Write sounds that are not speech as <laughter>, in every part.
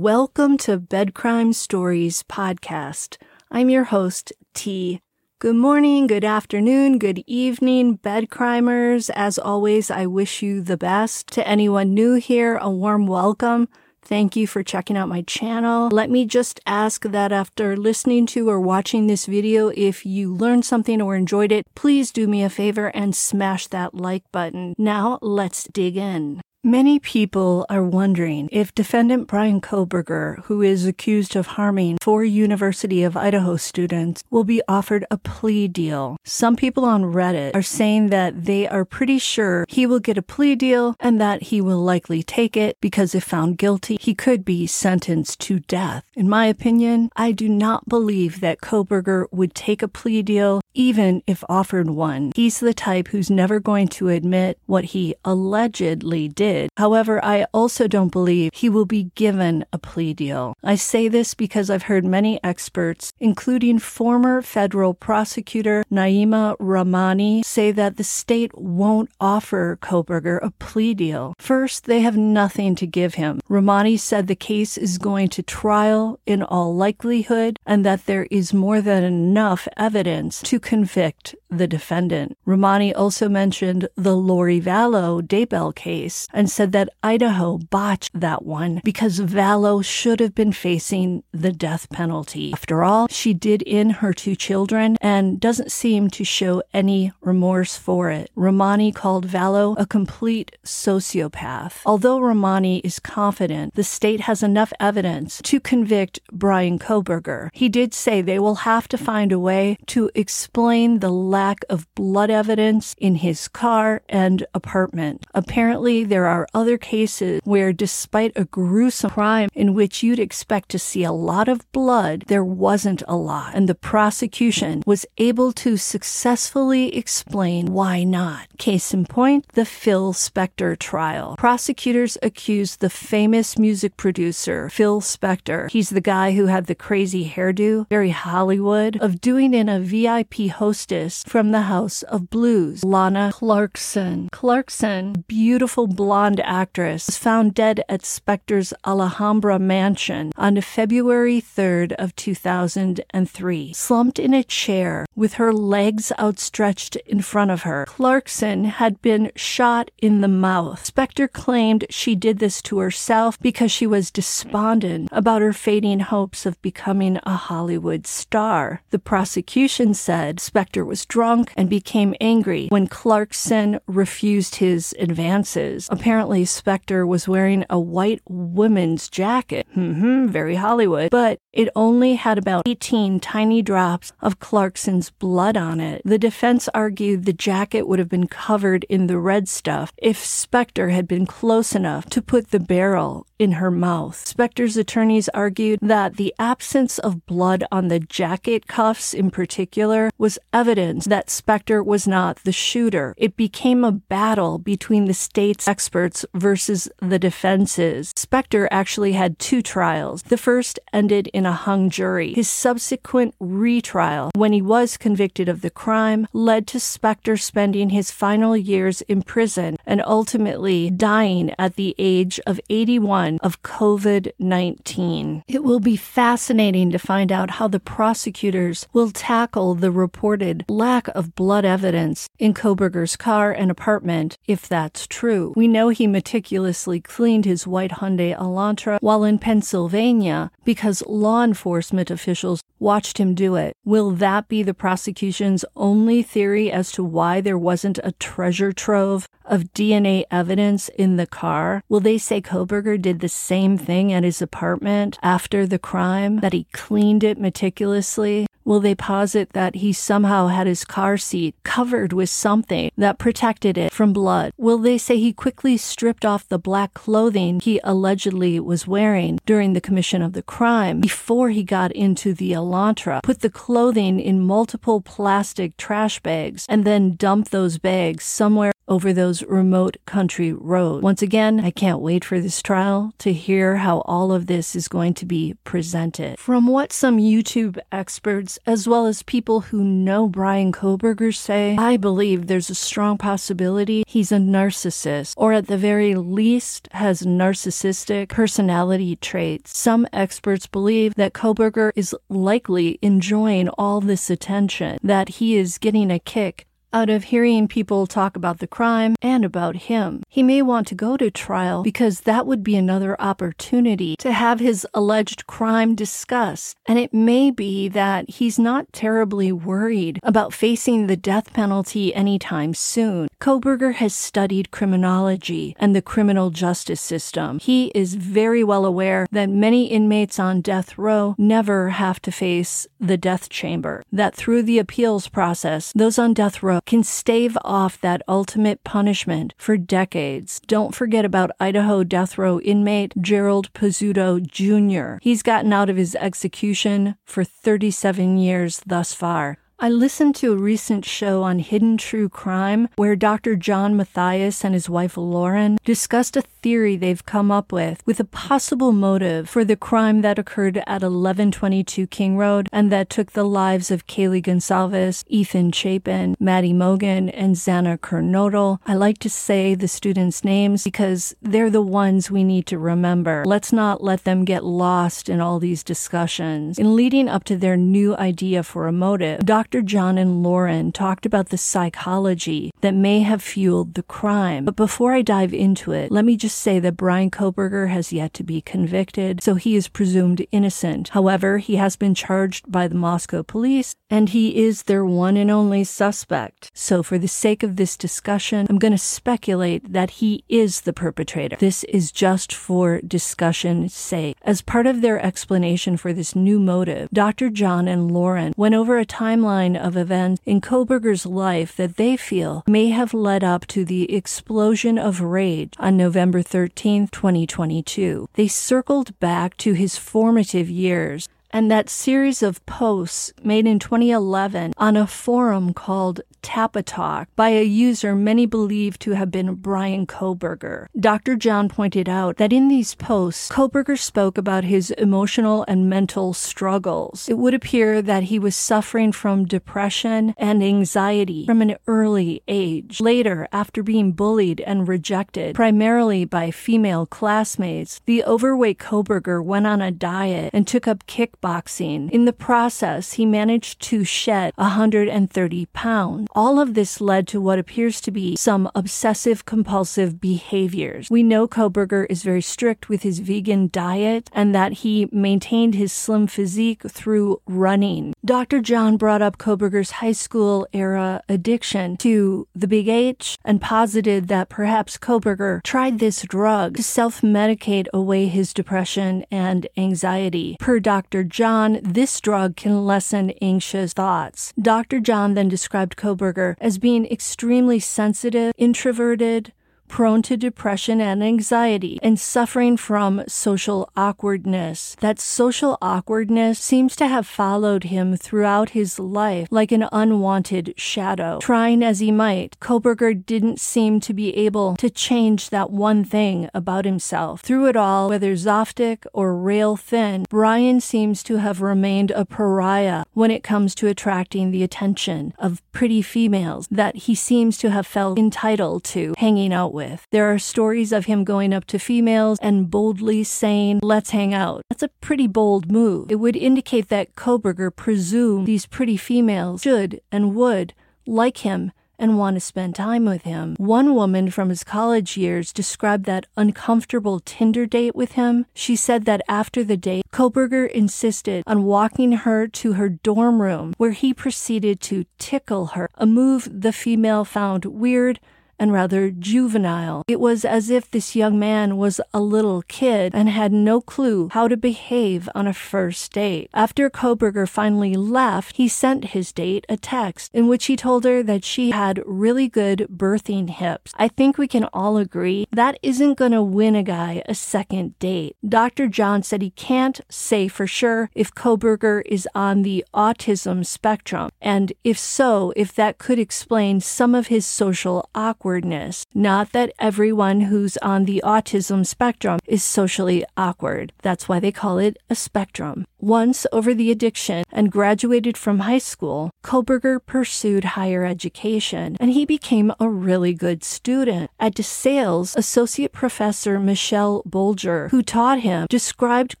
Welcome to Bed Crime Stories podcast. I'm your host, T. Good morning, good afternoon, good evening, bed crimers. As always, I wish you the best. To anyone new here, a warm welcome. Thank you for checking out my channel. Let me just ask that after listening to or watching this video, if you learned something or enjoyed it, please do me a favor and smash that like button. Now let's dig in. Many people are wondering if defendant Brian Kohberger, who is accused of harming four University of Idaho students, will be offered a plea deal. Some people on Reddit are saying that they are pretty sure he will get a plea deal and that he will likely take it because if found guilty, he could be sentenced to death. In my opinion, I do not believe that Kohberger would take a plea deal even if offered one. He's the type who's never going to admit what he allegedly did. However, I also don't believe he will be given a plea deal. I say this because I've heard many experts, including former federal prosecutor Neama Rahmani, say that the state won't offer Kohberger a plea deal. First, they have nothing to give him. Rahmani said the case is going to trial in all likelihood and that there is more than enough evidence to convict the defendant. Rahmani also mentioned the Lori Vallow Daybell case and said that Idaho botched that one because Vallow should have been facing the death penalty. After all, she did in her two children and doesn't seem to show any remorse for it. Rahmani called Vallow a complete sociopath. Although Rahmani is confident the state has enough evidence to convict Brian Kohberger, he did say they will have to find a way to explain the lack of blood evidence in his car and apartment. Apparently, there are other cases where, despite a gruesome crime in which you'd expect to see a lot of blood, there wasn't a lot, and the prosecution was able to successfully explain why not. Case in point, the Phil Spector trial. Prosecutors accused the famous music producer, Phil Spector, he's the guy who had the crazy hairdo, very Hollywood, of doing in a VIP hostess from the House of Blues, Lana Clarkson. Clarkson, beautiful blonde actress, was found dead at Spector's Alhambra mansion on February 3rd of 2003, slumped in a chair with her legs outstretched in front of her. Clarkson had been shot in the mouth. Spector claimed she did this to herself because she was despondent about her fading hopes of becoming a Hollywood star. The prosecution said Spector was drunk and became angry when Clarkson refused his advances. Apparently, Spector was wearing a white woman's jacket. hmm very Hollywood. But it only had about 18 tiny drops of Clarkson's blood on it. The defense argued the jacket would have been covered in the red stuff if Spector had been close enough to put the barrel in her mouth. Spector's attorneys argued that the absence of blood on the jacket cuffs in particular was evidence that Spector was not the shooter. It became a battle between the state's experts versus the defense's. Spector actually had two trials. The first ended in a hung jury. His subsequent retrial, when he was convicted of the crime, led to Spector spending his final years in prison and ultimately dying at the age of 81 of COVID 19. It will be fascinating to find out how the prosecutors will tackle the reported lack of blood evidence in Kohberger's car and apartment, if that's true. We know he meticulously cleaned his white Hyundai Elantra while in Pennsylvania because law enforcement officials watched him do it. Will that be the prosecution's only theory as to why there wasn't a treasure trove of DNA evidence in the car? Will they say Kohberger did the same thing at his apartment after the crime, that he cleaned it meticulously? Will they posit that he somehow had his car seat covered with something that protected it from blood? Will they say he quickly stripped off the black clothing he allegedly was wearing during the commission of the crime before he got into the Elantra, put the clothing in multiple plastic trash bags, and then dumped those bags somewhere over those remote country roads. Once again, I can't wait for this trial to hear how all of this is going to be presented. From what some YouTube experts, as well as people who know Brian Kohberger say, I believe there's a strong possibility he's a narcissist, or at the very least has narcissistic personality traits. Some experts believe that Kohberger is likely enjoying all this attention, that he is getting a kick out of hearing people talk about the crime and about him. He may want to go to trial because that would be another opportunity to have his alleged crime discussed. And it may be that he's not terribly worried about facing the death penalty anytime soon. Kohberger has studied criminology and the criminal justice system. He is very well aware that many inmates on death row never have to face the death chamber, that through the appeals process, those on death row can stave off that ultimate punishment for decades. Don't forget about Idaho death row inmate Gerald Pizzuto Jr. He's gotten out of his execution for 37 years thus far. I listened to a recent show on hidden true crime where Dr. John Matthias and his wife Lauren discussed a theory they've come up with with a possible motive for the crime that occurred at 1122 King Road and that took the lives of Kaylee Goncalves, Ethan Chapin, Maddie Mogen, and Xana Kernodle. I like to say the students' names because they're the ones we need to remember. Let's not let them get lost in all these discussions. In leading up to their new idea for a motive, Dr. Dr. John and Lauren talked about the psychology that may have fueled the crime. But before I dive into it, let me just say that Brian Kohberger has yet to be convicted, so he is presumed innocent. However, he has been charged by the Moscow police, and he is their one and only suspect. So, for the sake of this discussion, I'm going to speculate that he is the perpetrator. This is just for discussion's sake. As part of their explanation for this new motive, Dr. John and Lauren went over a timeline of events in Kohberger's life that they feel may have led up to the explosion of rage on November 13, 2022. They circled back to his formative years and that series of posts made in 2011 on a forum called Tapatalk by a user many believe to have been Brian Kohberger. Dr. John pointed out that in these posts, Kohberger spoke about his emotional and mental struggles. It would appear that he was suffering from depression and anxiety from an early age. Later, after being bullied and rejected, primarily by female classmates, the overweight Kohberger went on a diet and took up kickboxing. In the process, he managed to shed 130 pounds. All of this led to what appears to be some obsessive compulsive behaviors. We know Kohberger is very strict with his vegan diet and that he maintained his slim physique through running. Dr. John brought up Kohberger's high school era addiction to the Big H and posited that perhaps Kohberger tried this drug to self medicate away his depression and anxiety. Per Dr. John, this drug can lessen anxious thoughts. Dr. John then described Kohberger as being extremely sensitive, introverted, prone to depression and anxiety, and suffering from social awkwardness. That social awkwardness seems to have followed him throughout his life like an unwanted shadow. Trying as he might, Kohberger didn't seem to be able to change that one thing about himself. Through it all, whether Zoftic or rail thin, Brian seems to have remained a pariah when it comes to attracting the attention of pretty females that he seems to have felt entitled to hanging out with. There are stories of him going up to females and boldly saying, let's hang out. That's a pretty bold move. It would indicate that Kohberger presumed these pretty females should and would like him and want to spend time with him. One woman from his college years described that uncomfortable Tinder date with him. She said that after the date, Kohberger insisted on walking her to her dorm room where he proceeded to tickle her, a move the female found weird and rather juvenile. It was as if this young man was a little kid and had no clue how to behave on a first date. After Kohberger finally left, he sent his date a text in which he told her that she had really good birthing hips. I think we can all agree that isn't going to win a guy a second date. Dr. John said he can't say for sure if Kohberger is on the autism spectrum, and if so, if that could explain some of his social awkwardness awkwardness. Not that everyone who's on the autism spectrum is socially awkward. That's why they call it a spectrum. Once over the addiction and graduated from high school, Kohberger pursued higher education and he became a really good student. At DeSales, Associate Professor Michelle Bolger, who taught him, described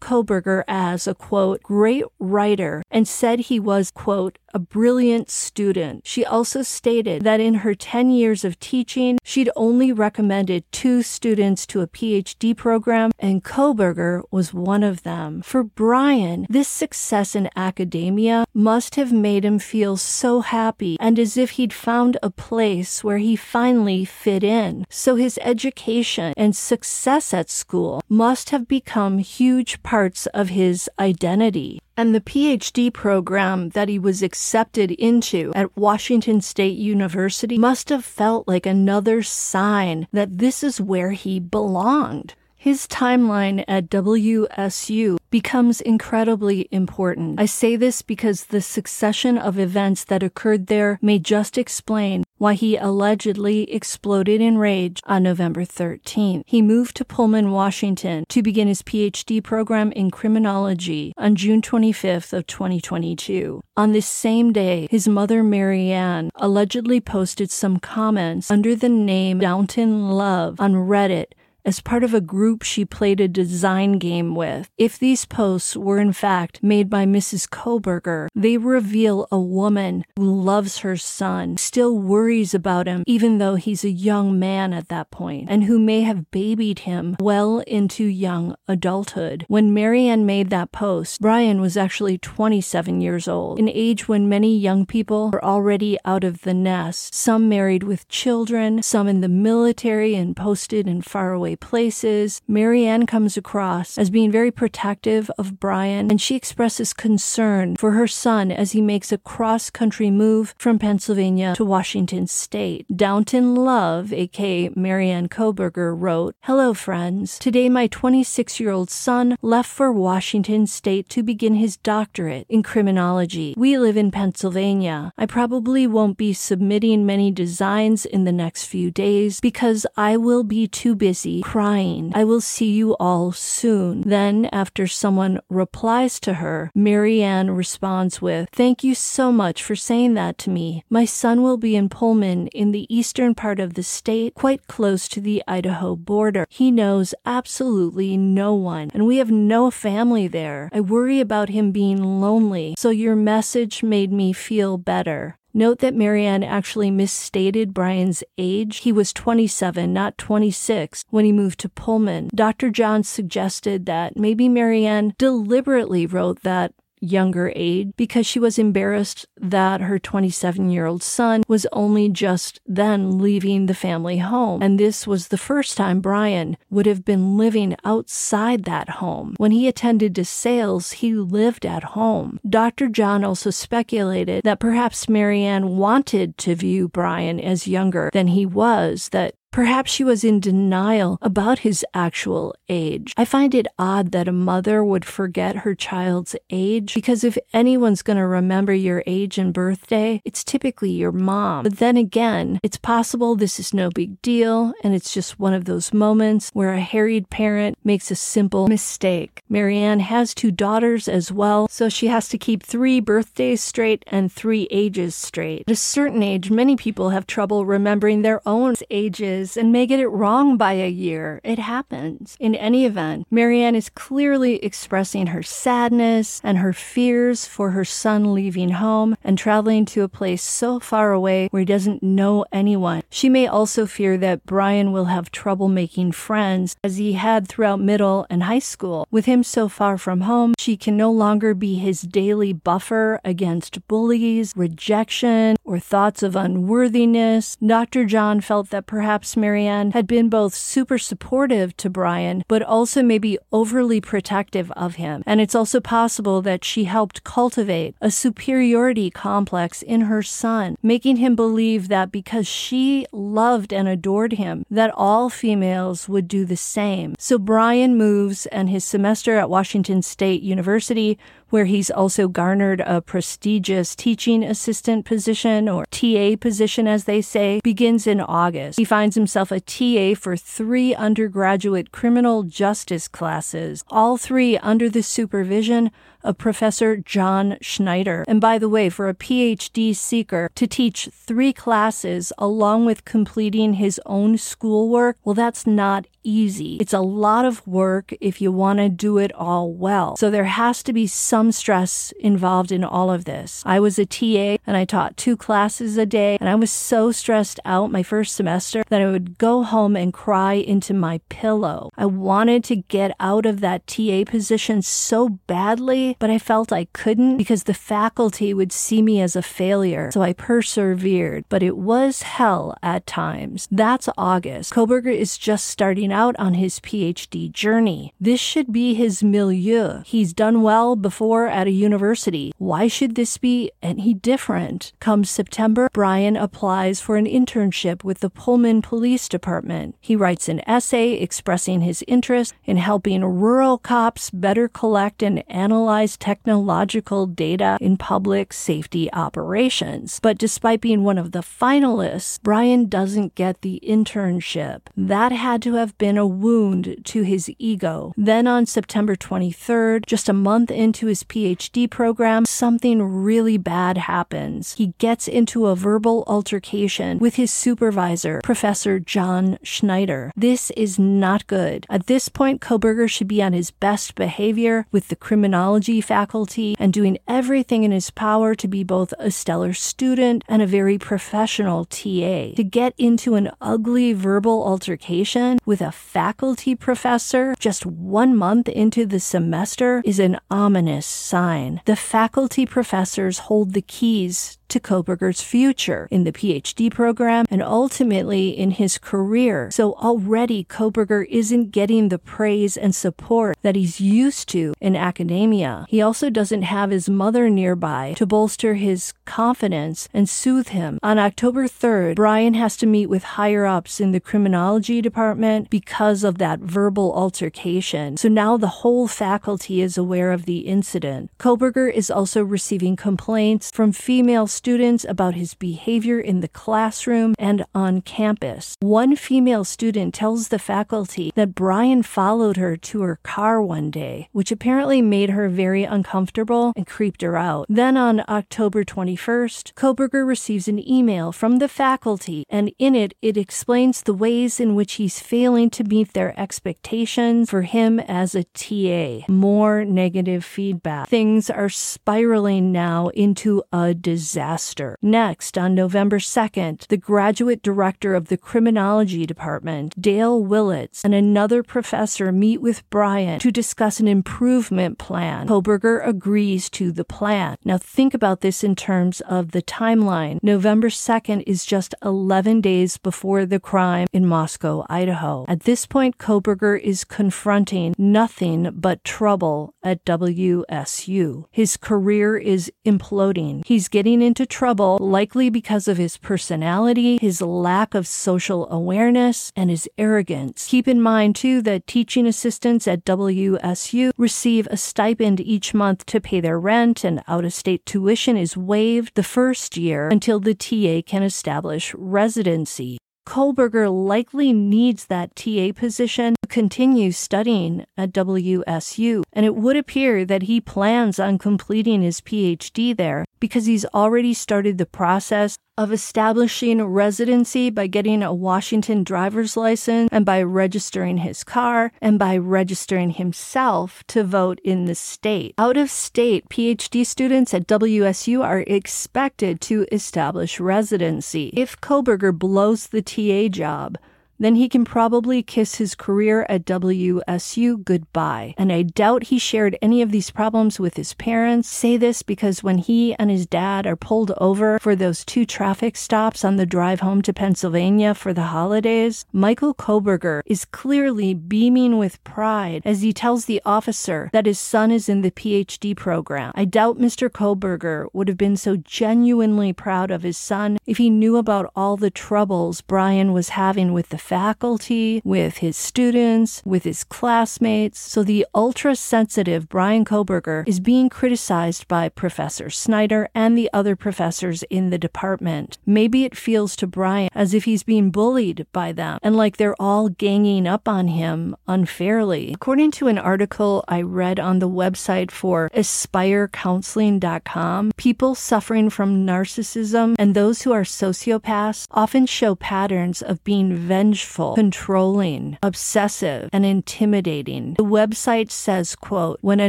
Kohberger as a quote, great writer and said he was, quote, a brilliant student. She also stated that in her 10 years of teaching, she'd only recommended two students to a PhD program, and Kohberger was one of them. For Brian, this success in academia must have made him feel so happy and as if he'd found a place where he finally fit in. So his education and success at school must have become huge parts of his identity. And the PhD program that he was accepted into at Washington State University must have felt like another sign that this is where he belonged. His timeline at WSU becomes incredibly important. I say this because the succession of events that occurred there may just explain why he allegedly exploded in rage on November 13th. He moved to Pullman, Washington to begin his PhD program in criminology on June 25th of 2022. On this same day, his mother Marianne allegedly posted some comments under the name Downton Love on Reddit as part of a group she played a design game with. If these posts were in fact made by Mrs. Kohberger, they reveal a woman who loves her son, still worries about him even though he's a young man at that point, and who may have babied him well into young adulthood. When Marianne made that post, Brian was actually 27 years old, an age when many young people are already out of the nest, some married with children, some in the military and posted in faraway places. Marianne comes across as being very protective of Brian, and she expresses concern for her son as he makes a cross country move from Pennsylvania to Washington State. Downton Love, aka Marianne Kohberger, wrote, Hello, friends. Today, my 26 year old son left for Washington State to begin his doctorate in criminology. We live in Pennsylvania. I probably won't be submitting many designs in the next few days because I will be too busy crying. I will see you all soon. Then, after someone replies to her, Marianne responds with, Thank you so much for saying that to me. My son will be in Pullman in the eastern part of the state, quite close to the Idaho border. He knows absolutely no one, and we have no family there. I worry about him being lonely, so your message made me feel better. Note that Marianne actually misstated Brian's age. He was 27, not 26, when he moved to Pullman. Dr. John suggested that maybe Marianne deliberately wrote that younger age because she was embarrassed that her 27 year old son was only just then leaving the family home. And this was the first time Brian would have been living outside that home. When he attended DeSales, he lived at home. Dr. John also speculated that perhaps Marianne wanted to view Brian as younger than he was, that Perhaps she was in denial about his actual age. I find it odd that a mother would forget her child's age because if anyone's going to remember your age and birthday, it's typically your mom. But then again, it's possible this is no big deal and it's just one of those moments where a harried parent makes a simple mistake. Marianne has two daughters as well, so she has to keep three birthdays straight and three ages straight. At a certain age, many people have trouble remembering their own ages and may get it wrong by a year. It happens. In any event, Marianne is clearly expressing her sadness and her fears for her son leaving home and traveling to a place so far away where he doesn't know anyone. She may also fear that Brian will have trouble making friends as he had throughout middle and high school. With him so far from home, she can no longer be his daily buffer against bullies, rejection, or thoughts of unworthiness. Dr. John felt that perhaps perhaps Marianne had been both super supportive to Brian, but also maybe overly protective of him. And it's also possible that she helped cultivate a superiority complex in her son, making him believe that because she loved and adored him, that all females would do the same. So Brian moves and his semester at Washington State University where he's also garnered a prestigious teaching assistant position or TA position, as they say, begins in August. He finds himself a TA for three undergraduate criminal justice classes, all three under the supervision of Professor John Snyder. And by the way, for a PhD seeker to teach three classes along with completing his own schoolwork, well, that's not easy. It's a lot of work if you want to do it all well. So there has to be some stress involved in all of this. I was a TA and I taught two classes a day and I was so stressed out my first semester that I would go home and cry into my pillow. I wanted to get out of that TA position so badly, but I felt I couldn't because the faculty would see me as a failure. So I persevered, but it was hell at times. That's August. Kohberger is just starting out on his PhD journey. This should be his milieu. He's done well before at a university. Why should this be any different? Come September, Brian applies for an internship with the Pullman Police Department. He writes an essay expressing his interest in helping rural cops better collect and analyze technological data in public safety operations. But despite being one of the finalists, Brian doesn't get the internship. That had to have been a wound to his ego. Then on September 23rd, just a month into his PhD program, something really bad happens. He gets into a verbal altercation with his supervisor, Professor John Snyder. This is not good. At this point, Kohberger should be on his best behavior with the criminology faculty and doing everything in his power to be both a stellar student and a very professional TA. To get into an ugly verbal altercation with a faculty professor just one month into the semester is an ominous sign. The faculty professors hold the keys to Kohberger's future in the PhD program and ultimately in his career. So already Kohberger isn't getting the praise and support that he's used to in academia. He also doesn't have his mother nearby to bolster his confidence and soothe him. On October 3rd, Brian has to meet with higher ups in the criminology department because of that verbal altercation. So now the whole faculty is aware of the incident. Kohberger is also receiving complaints from female students about his behavior in the classroom and on campus. One female student tells the faculty that Brian followed her to her car one day, which apparently made her very uncomfortable and creeped her out. Then on October 21st, Kohberger receives an email from the faculty, and in it, it explains the ways in which he's failing to meet their expectations for him as a TA. More negative feedback. Things are spiraling now into a disaster disaster. Next, on November 2nd, the graduate director of the criminology department, Dale Willits, and another professor meet with Brian to discuss an improvement plan. Kohberger agrees to the plan. Now, think about this in terms of the timeline. November 2nd is just 11 days before the crime in Moscow, Idaho. At this point, Kohberger is confronting nothing but trouble at WSU. His career is imploding. He's getting into into trouble, likely because of his personality, his lack of social awareness, and his arrogance. Keep in mind, too, that teaching assistants at WSU receive a stipend each month to pay their rent, and out of state tuition is waived the first year until the TA can establish residency. Kohberger likely needs that TA position to continue studying at WSU, and it would appear that he plans on completing his PhD there because he's already started the process of establishing residency by getting a Washington driver's license and by registering his car and by registering himself to vote in the state. Out of state, PhD students at WSU are expected to establish residency. If Kohberger blows the TA job, then he can probably kiss his career at WSU goodbye. And I doubt he shared any of these problems with his parents. Say this because when he and his dad are pulled over for those two traffic stops on the drive home to Pennsylvania for the holidays, Michael Kohberger is clearly beaming with pride as he tells the officer that his son is in the PhD program. I doubt Mr. Kohberger would have been so genuinely proud of his son if he knew about all the troubles Brian was having with the faculty, with his students, with his classmates. So the ultra sensitive Brian Kohberger is being criticized by Professor Snyder and the other professors in the department. Maybe it feels to Brian as if he's being bullied by them and like they're all ganging up on him unfairly. According to an article I read on the website for aspirecounseling.com, people suffering from narcissism and those who are sociopaths often show patterns of being vengeful, controlling, obsessive, and intimidating. The website says, quote, when a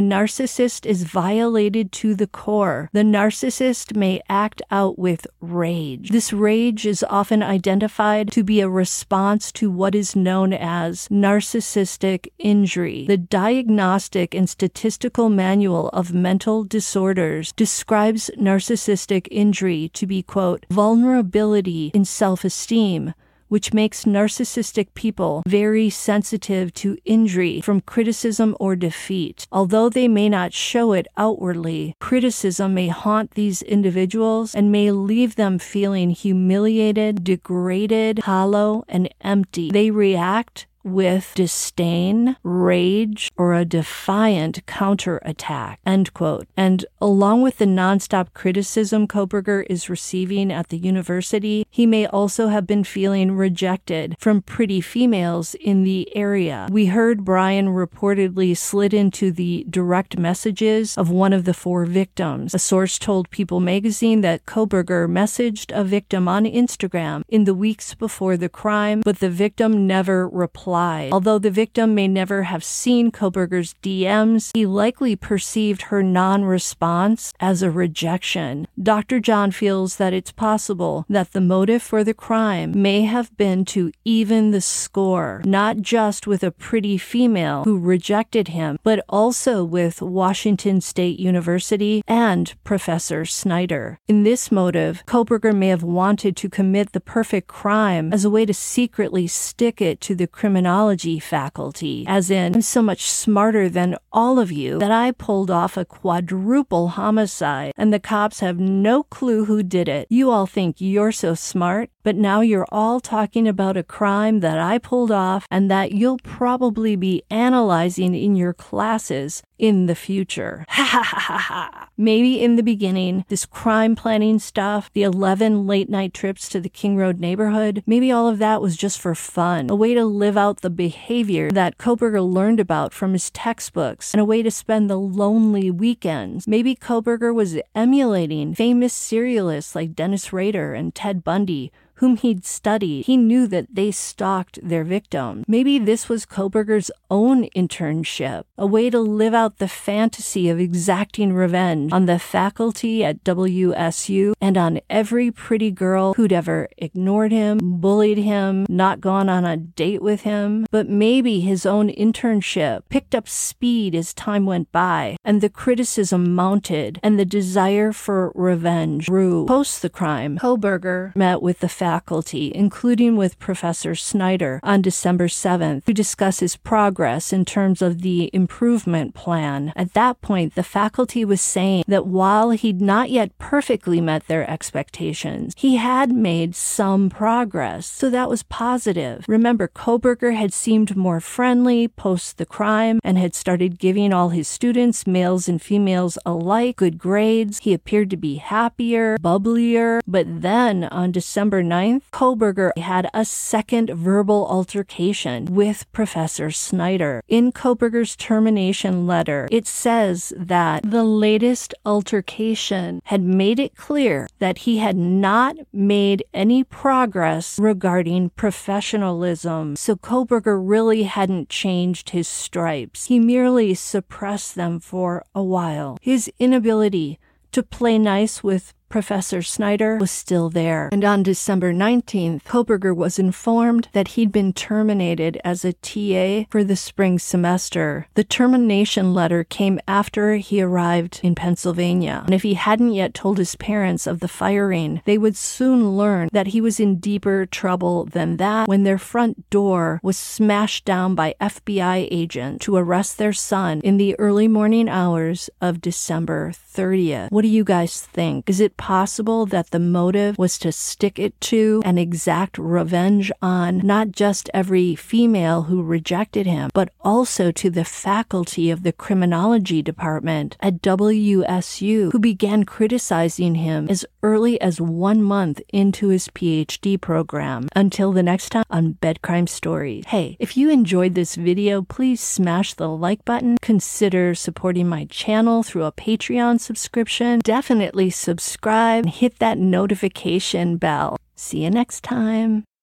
narcissist is violated to the core, the narcissist may act out with rage. This rage is often identified to be a response to what is known as narcissistic injury. The Diagnostic and Statistical Manual of Mental Disorders describes narcissistic injury to be, quote, vulnerability in self esteem which makes narcissistic people very sensitive to injury from criticism or defeat. Although they may not show it outwardly, criticism may haunt these individuals and may leave them feeling humiliated, degraded, hollow, and empty. They react with disdain, rage, or a defiant counterattack. End quote. And along with the nonstop criticism Kohberger is receiving at the university, he may also have been feeling rejected from pretty females in the area. We heard Brian reportedly slid into the direct messages of one of the four victims. A source told People magazine that Kohberger messaged a victim on Instagram in the weeks before the crime, but the victim never replied Although the victim may never have seen Kohberger's DMs, he likely perceived her non response as a rejection. Dr. John feels that it's possible that the motive for the crime may have been to even the score, not just with a pretty female who rejected him, but also with Washington State University and Professor Snyder. In this motive, Kohberger may have wanted to commit the perfect crime as a way to secretly stick it to the criminal criminology faculty, as in, I'm so much smarter than all of you that I pulled off a quadruple homicide and the cops have no clue who did it. You all think you're so smart, but now you're all talking about a crime that I pulled off and that you'll probably be analyzing in your classes in the future. <laughs> Ha ha ha ha ha. Maybe in the beginning, this crime planning stuff, the 11 late night trips to the King Road neighborhood, maybe all of that was just for fun, a way to live out the behavior that Kohberger learned about from his textbooks, and a way to spend the lonely weekends. Maybe Kohberger was emulating famous serialists like Dennis Rader and Ted Bundy whom he'd studied, he knew that they stalked their victim. Maybe this was Kohberger's own internship, a way to live out the fantasy of exacting revenge on the faculty at WSU and on every pretty girl who'd ever ignored him, bullied him, not gone on a date with him. But maybe his own internship picked up speed as time went by, and the criticism mounted, and the desire for revenge grew. Post the crime, Kohberger met with the faculty faculty, including with Professor Snyder on December 7th, to discuss his progress in terms of the improvement plan. At that point, the faculty was saying that while he'd not yet perfectly met their expectations, he had made some progress. So that was positive. Remember, Kohberger had seemed more friendly post the crime and had started giving all his students, males and females alike, good grades. He appeared to be happier, bubblier. But then on December 9th, 9th, Kohberger had a second verbal altercation with Professor Snyder. In Kohberger's termination letter, it says that the latest altercation had made it clear that he had not made any progress regarding professionalism. So Kohberger really hadn't changed his stripes. He merely suppressed them for a while. His inability to play nice with Professor Snyder was still there. And on December 19th, Kohberger was informed that he'd been terminated as a TA for the spring semester. The termination letter came after he arrived in Pennsylvania. And if he hadn't yet told his parents of the firing, they would soon learn that he was in deeper trouble than that when their front door was smashed down by FBI agents to arrest their son in the early morning hours of December 30th. What do you guys think? Is it possible that the motive was to stick it to and exact revenge on not just every female who rejected him, but also to the faculty of the criminology department at WSU who began criticizing him as early as one month into his PhD program. Until the next time on Bed Crime Stories. Hey, if you enjoyed this video, please smash the like button. Consider supporting my channel through a Patreon subscription. Definitely subscribe and hit that notification bell. See you next time.